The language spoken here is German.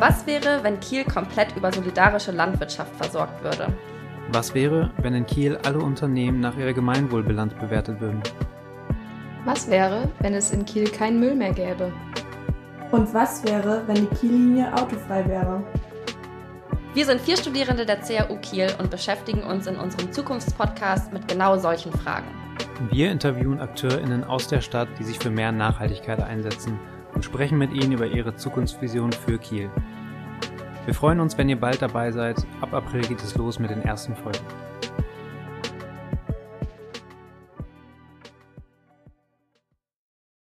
Was wäre, wenn Kiel komplett über solidarische Landwirtschaft versorgt würde? Was wäre, wenn in Kiel alle Unternehmen nach ihrer Gemeinwohlbilanz bewertet würden? Was wäre, wenn es in Kiel keinen Müll mehr gäbe? Und was wäre, wenn die Kiellinie autofrei wäre? Wir sind vier Studierende der CAU Kiel und beschäftigen uns in unserem Zukunftspodcast mit genau solchen Fragen. Wir interviewen AkteurInnen aus der Stadt, die sich für mehr Nachhaltigkeit einsetzen und sprechen mit ihnen über ihre Zukunftsvision für Kiel. Wir freuen uns, wenn ihr bald dabei seid. Ab April geht es los mit den ersten Folgen.